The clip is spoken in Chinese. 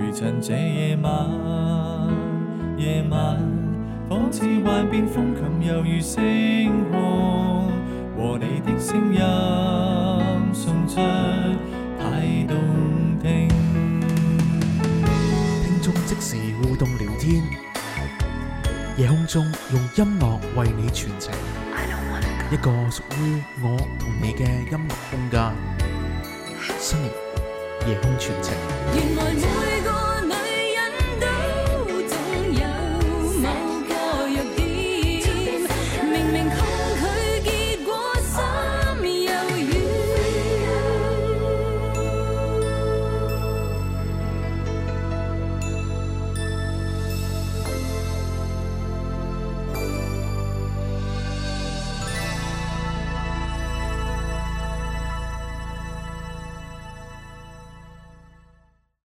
未曾这夜晚，夜晚仿似幻变风琴，犹如星空，和你的声音送出太动听。听众即时互动聊天，夜空中用音乐为你传情，一个属于我同你嘅音乐空间，深夜夜空传情。